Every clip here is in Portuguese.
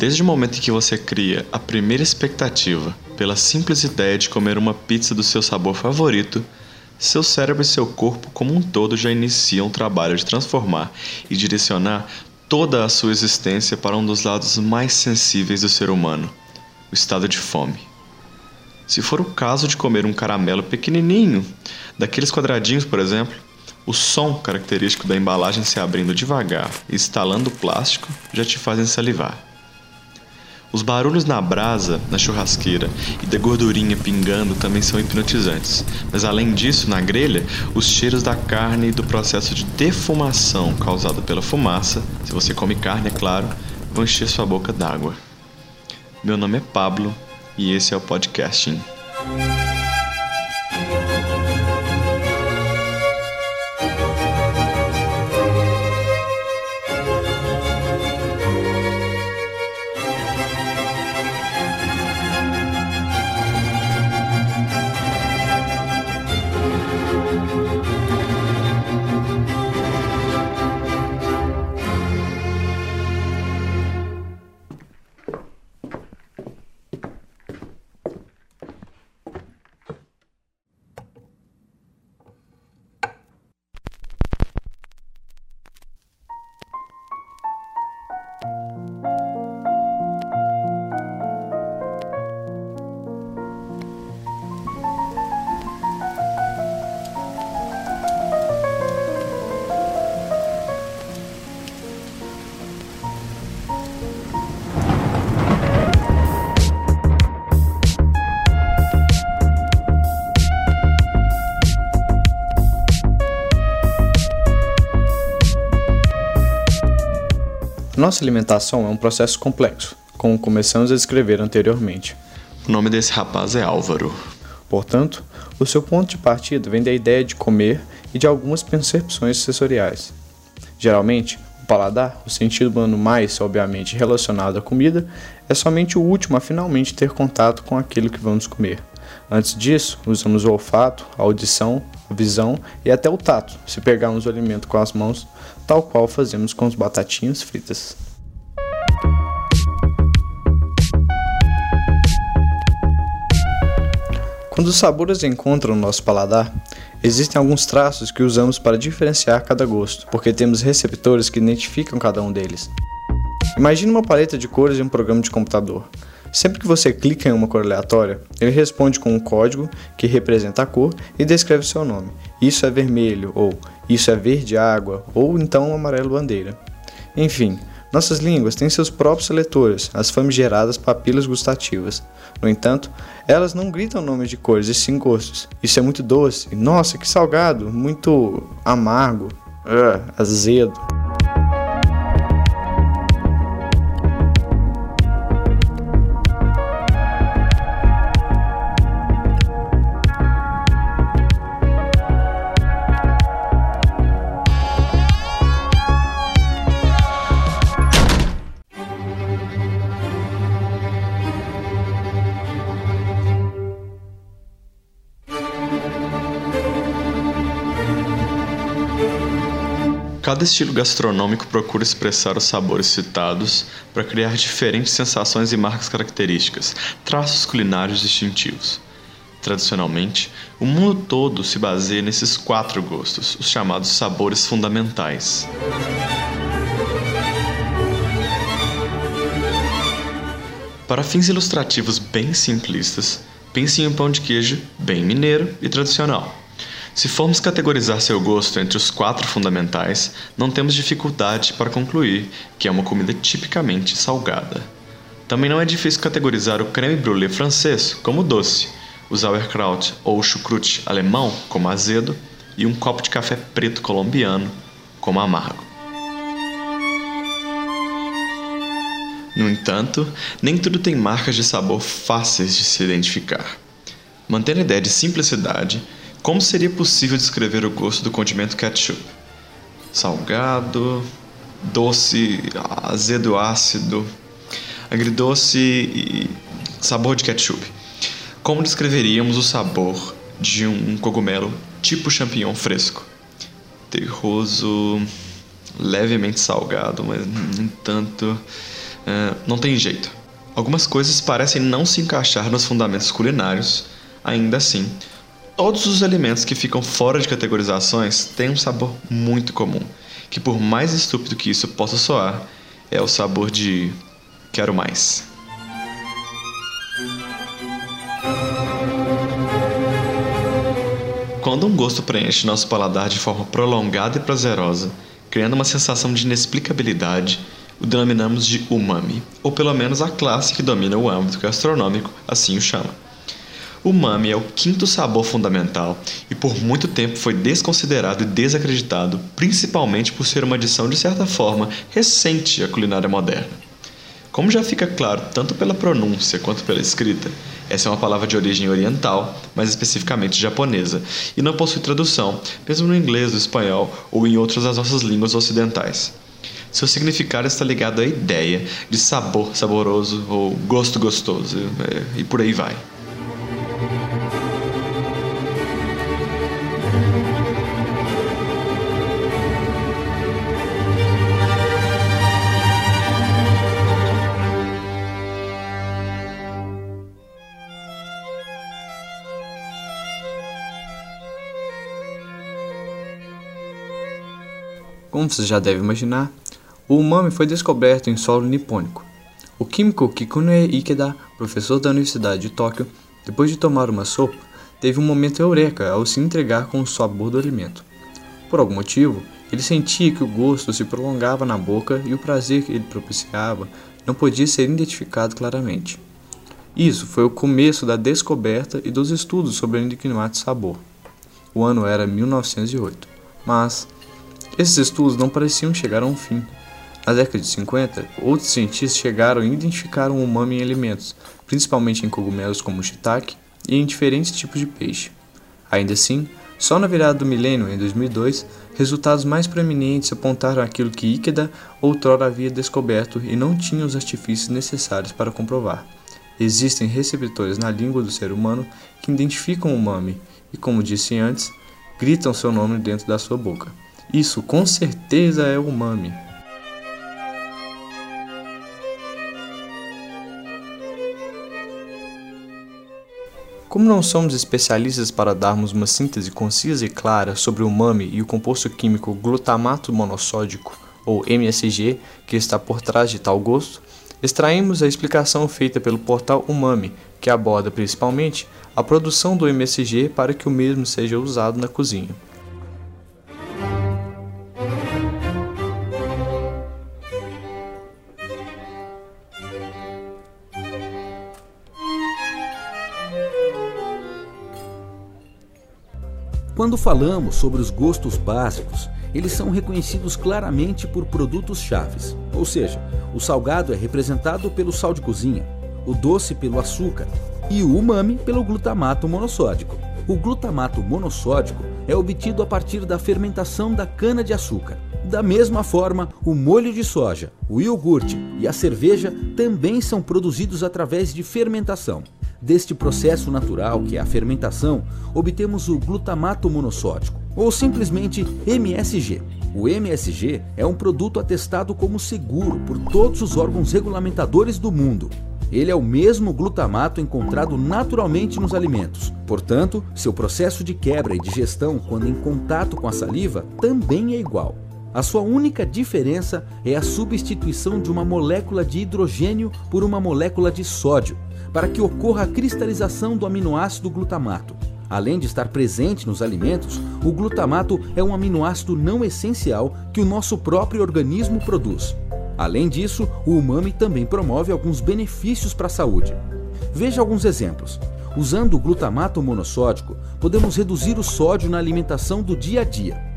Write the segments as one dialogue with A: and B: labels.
A: Desde o momento em que você cria a primeira expectativa pela simples ideia de comer uma pizza do seu sabor favorito, seu cérebro e seu corpo como um todo já iniciam o trabalho de transformar e direcionar toda a sua existência para um dos lados mais sensíveis do ser humano, o estado de fome. Se for o caso de comer um caramelo pequenininho, daqueles quadradinhos, por exemplo, o som característico da embalagem se abrindo devagar e estalando o plástico já te fazem salivar. Os barulhos na brasa, na churrasqueira e da gordurinha pingando também são hipnotizantes. Mas além disso, na grelha, os cheiros da carne e do processo de defumação causado pela fumaça, se você come carne, é claro, vão encher sua boca d'água. Meu nome é Pablo e esse é o Podcasting.
B: Nossa alimentação é um processo complexo, como começamos a descrever anteriormente.
A: O nome desse rapaz é Álvaro.
B: Portanto, o seu ponto de partida vem da ideia de comer e de algumas percepções sensoriais. Geralmente, o paladar, o sentido humano mais obviamente relacionado à comida, é somente o último a finalmente ter contato com aquilo que vamos comer. Antes disso, usamos o olfato, a audição, a visão e até o tato, se pegarmos o alimento com as mãos, tal qual fazemos com as batatinhas fritas. Quando os sabores encontram no nosso paladar, existem alguns traços que usamos para diferenciar cada gosto, porque temos receptores que identificam cada um deles. Imagine uma paleta de cores em um programa de computador. Sempre que você clica em uma cor aleatória, ele responde com um código que representa a cor e descreve seu nome. Isso é vermelho, ou isso é verde água, ou então amarelo bandeira. Enfim, nossas línguas têm seus próprios seletores, as famigeradas papilas gustativas. No entanto, elas não gritam nomes de cores e sim gostos. Isso é muito doce, nossa, que salgado, muito amargo, uh, azedo.
A: Cada estilo gastronômico procura expressar os sabores citados para criar diferentes sensações e marcas características, traços culinários distintivos. Tradicionalmente, o mundo todo se baseia nesses quatro gostos, os chamados sabores fundamentais. Para fins ilustrativos bem simplistas, pense em um pão de queijo bem mineiro e tradicional. Se formos categorizar seu gosto entre os quatro fundamentais, não temos dificuldade para concluir que é uma comida tipicamente salgada. Também não é difícil categorizar o creme brulee francês como doce, o sauerkraut ou o chucrute alemão como azedo e um copo de café preto colombiano como amargo. No entanto, nem tudo tem marcas de sabor fáceis de se identificar. Mantendo a ideia de simplicidade, como seria possível descrever o gosto do condimento ketchup? Salgado, doce, azedo, ácido, agridoce e sabor de ketchup. Como descreveríamos o sabor de um cogumelo tipo champignon fresco? Terroso, levemente salgado, mas no entanto É, não tem jeito. Algumas coisas parecem não se encaixar nos fundamentos culinários, ainda assim, todos os alimentos que ficam fora de categorizações têm um sabor muito comum, que por mais estúpido que isso possa soar, é o sabor de quero mais. Quando um gosto preenche nosso paladar de forma prolongada e prazerosa, criando uma sensação de inexplicabilidade, o denominamos de umami, ou pelo menos a classe que domina o âmbito gastronômico assim o chama. Umami é o quinto sabor fundamental e por muito tempo foi desconsiderado e desacreditado, principalmente por ser uma adição de certa forma recente à culinária moderna. Como já fica claro tanto pela pronúncia quanto pela escrita, essa é uma palavra de origem oriental, mais especificamente japonesa, e não possui tradução, mesmo no inglês, no espanhol ou em outras das nossas línguas ocidentais. Seu significado está ligado à ideia de sabor saboroso ou gosto gostoso, é, e por aí vai.
B: Como você já deve imaginar, o umami foi descoberto em solo nipônico. O químico Kikunoe Ikeda, professor da Universidade de Tóquio, depois de tomar uma sopa, teve um momento eureka ao se entregar com o sabor do alimento. Por algum motivo, ele sentia que o gosto se prolongava na boca e o prazer que ele propiciava não podia ser identificado claramente. Isso foi o começo da descoberta e dos estudos sobre o enigmático sabor. O ano era 1908, mas esses estudos não pareciam chegar a um fim. Na década de 50, outros cientistas chegaram e identificaram o umami em alimentos, principalmente em cogumelos como o shiitake e em diferentes tipos de peixe. Ainda assim, só na virada do milênio, em 2002, resultados mais proeminentes apontaram aquilo que Ikeda outrora havia descoberto e não tinha os artifícios necessários para comprovar. Existem receptores na língua do ser humano que identificam o umami e, como disse antes, gritam seu nome dentro da sua boca. Isso com certeza é umami. Como não somos especialistas para darmos uma síntese concisa e clara sobre o umami e o composto químico glutamato monossódico, ou MSG, que está por trás de tal gosto, extraímos a explicação feita pelo portal Umami, que aborda principalmente a produção do MSG para que o mesmo seja usado na cozinha.
C: Quando falamos sobre os gostos básicos, eles são reconhecidos claramente por produtos chaves, ou seja, o salgado é representado pelo sal de cozinha, o doce pelo açúcar e o umami pelo glutamato monossódico. O glutamato monossódico é obtido a partir da fermentação da cana-de-açúcar. Da mesma forma, o molho de soja, o iogurte e a cerveja também são produzidos através de fermentação. Deste processo natural, que é a fermentação, obtemos o glutamato monossódico, ou simplesmente MSG. O MSG é um produto atestado como seguro por todos os órgãos regulamentadores do mundo. Ele é o mesmo glutamato encontrado naturalmente nos alimentos. Portanto, seu processo de quebra e digestão quando em contato com a saliva também é igual. A sua única diferença é a substituição de uma molécula de hidrogênio por uma molécula de sódio, para que ocorra a cristalização do aminoácido glutamato. Além de estar presente nos alimentos, o glutamato é um aminoácido não essencial que o nosso próprio organismo produz. Além disso, o umami também promove alguns benefícios para a saúde. Veja alguns exemplos. Usando o glutamato monossódico, podemos reduzir o sódio na alimentação do dia a dia.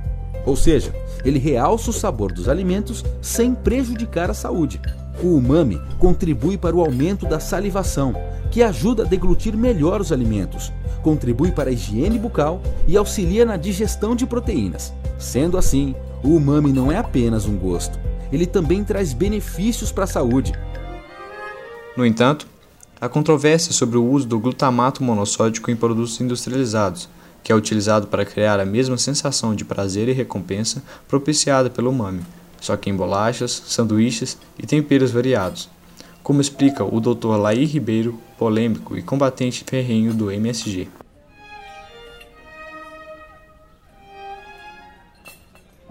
C: Ou seja, ele realça o sabor dos alimentos sem prejudicar a saúde. O umami contribui para o aumento da salivação, que ajuda a deglutir melhor os alimentos, contribui para a higiene bucal e auxilia na digestão de proteínas. Sendo assim, o umami não é apenas um gosto, ele também traz benefícios para a saúde.
B: No entanto, há controvérsia sobre o uso do glutamato monossódico em produtos industrializados, que é utilizado para criar a mesma sensação de prazer e recompensa propiciada pelo umami só que em bolachas, sanduíches e temperos variados. como explica o Dr. Laí Ribeiro, polêmico e combatente ferrenho do MSG.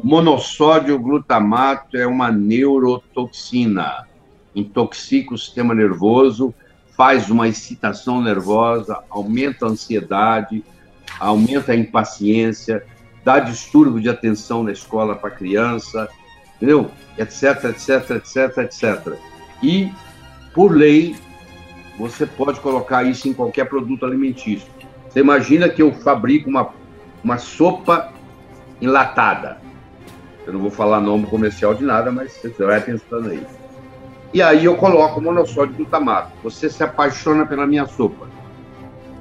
D: Monossódio glutamato é uma neurotoxina, intoxica o sistema nervoso, faz uma excitação nervosa, aumenta a ansiedade, aumenta a impaciência, dá distúrbio de atenção na escola para a criança, entendeu? Etc, etc, etc, etc. E, por lei, você pode colocar isso em qualquer produto alimentício. Você imagina que eu fabrico uma, uma sopa enlatada. Eu não vou falar nome comercial de nada, mas você vai pensando aí. E aí eu coloco monossódio glutamato. Você se apaixona pela minha sopa.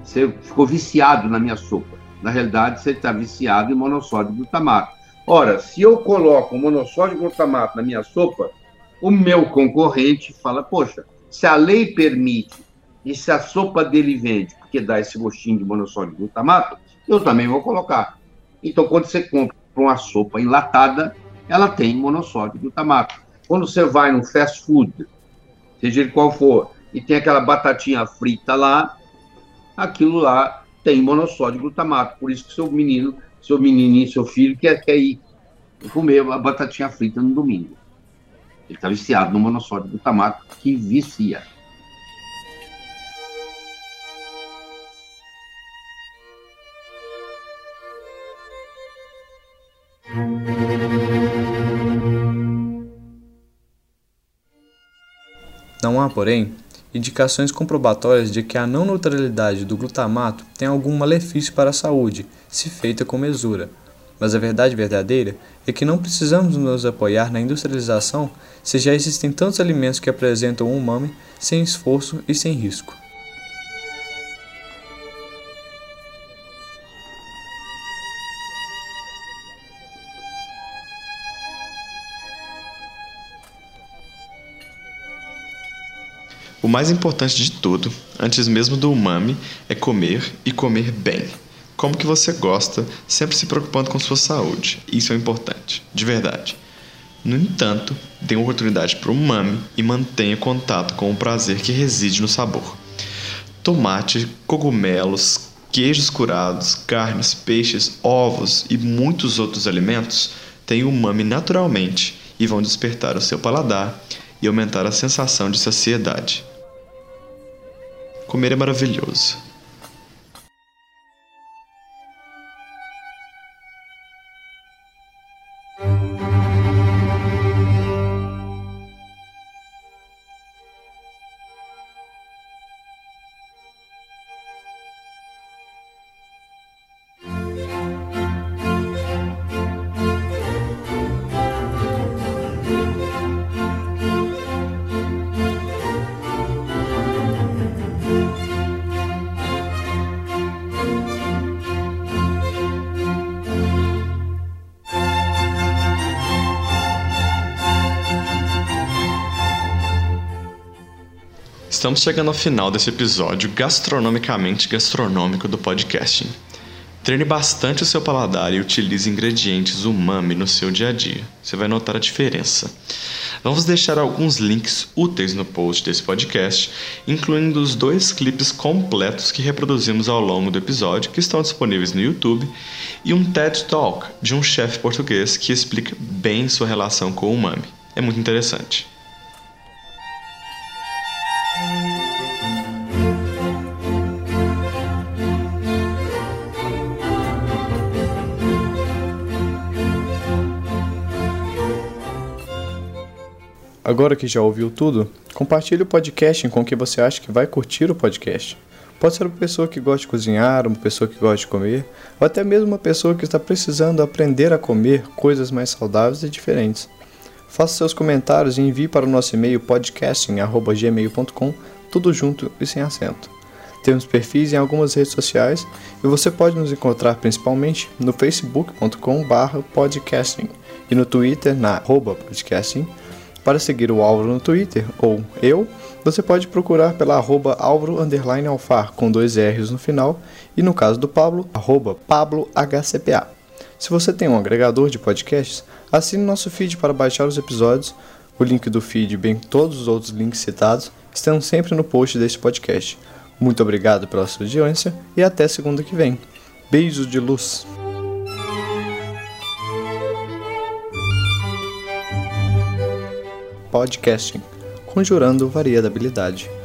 D: Você ficou viciado na minha sopa. Na realidade, você está viciado em monossódio glutamato. Ora, se eu coloco monossódio glutamato na minha sopa, o meu concorrente fala: Poxa, se a lei permite e se a sopa dele vende, porque dá esse gostinho de monossódio glutamato, eu também vou colocar. Então, quando você compra uma sopa enlatada, ela tem monossódio glutamato. Quando você vai no fast food, seja ele qual for, e tem aquela batatinha frita lá, aquilo lá tem monossódio glutamato. Por isso que seu menino, seu menininho, seu filho quer, quer ir comer a batatinha frita no domingo. Ele está viciado no monossódio glutamato, que vicia.
B: Não há, porém, indicações comprobatórias de que a não neutralidade do glutamato tem algum malefício para a saúde, se feita com mesura. Mas a verdade verdadeira é que não precisamos nos apoiar na industrialização se já existem tantos alimentos que apresentam um umami sem esforço e sem risco.
A: O mais importante de tudo, antes mesmo do umami, é comer e comer bem. Como que você gosta, sempre se preocupando com sua saúde. Isso é importante, de verdade. No entanto, dê uma oportunidade para o umami e mantenha contato com o prazer que reside no sabor. Tomate, cogumelos, queijos curados, carnes, peixes, ovos e muitos outros alimentos têm umami naturalmente e vão despertar o seu paladar e aumentar a sensação de saciedade. Comer é maravilhoso. Estamos chegando ao final desse episódio gastronomicamente gastronômico do podcasting. Treine bastante o seu paladar e utilize ingredientes umami no seu dia a dia. Você vai notar a diferença. Vamos deixar alguns links úteis no post desse podcast, incluindo os dois clipes completos que reproduzimos ao longo do episódio, que estão disponíveis no YouTube, e um TED Talk de um chefe português que explica bem sua relação com o umami. É muito interessante.
B: Agora que já ouviu tudo, compartilhe o podcast com quem você acha que vai curtir o podcast. Pode ser uma pessoa que gosta de cozinhar, uma pessoa que gosta de comer, ou até mesmo uma pessoa que está precisando aprender a comer coisas mais saudáveis e diferentes. Faça seus comentários e envie para o nosso e-mail podcasting.gmail.com, tudo junto e sem acento. Temos perfis em algumas redes sociais e você pode nos encontrar principalmente no facebook.com/podcasting e no Twitter na podcasting para seguir o Álvaro no Twitter ou eu, você pode procurar pela arroba Álvaro Alfar com dois R's no final e no caso do Pablo, arroba PabloHCPA. Se você tem um agregador de podcasts, assine nosso feed para baixar os episódios. O link do feed, bem todos os outros links citados, estão sempre no post deste podcast. Muito obrigado pela sua audiência e até segunda que vem. Beijos de luz! Podcasting Conjurando Variedabilidade.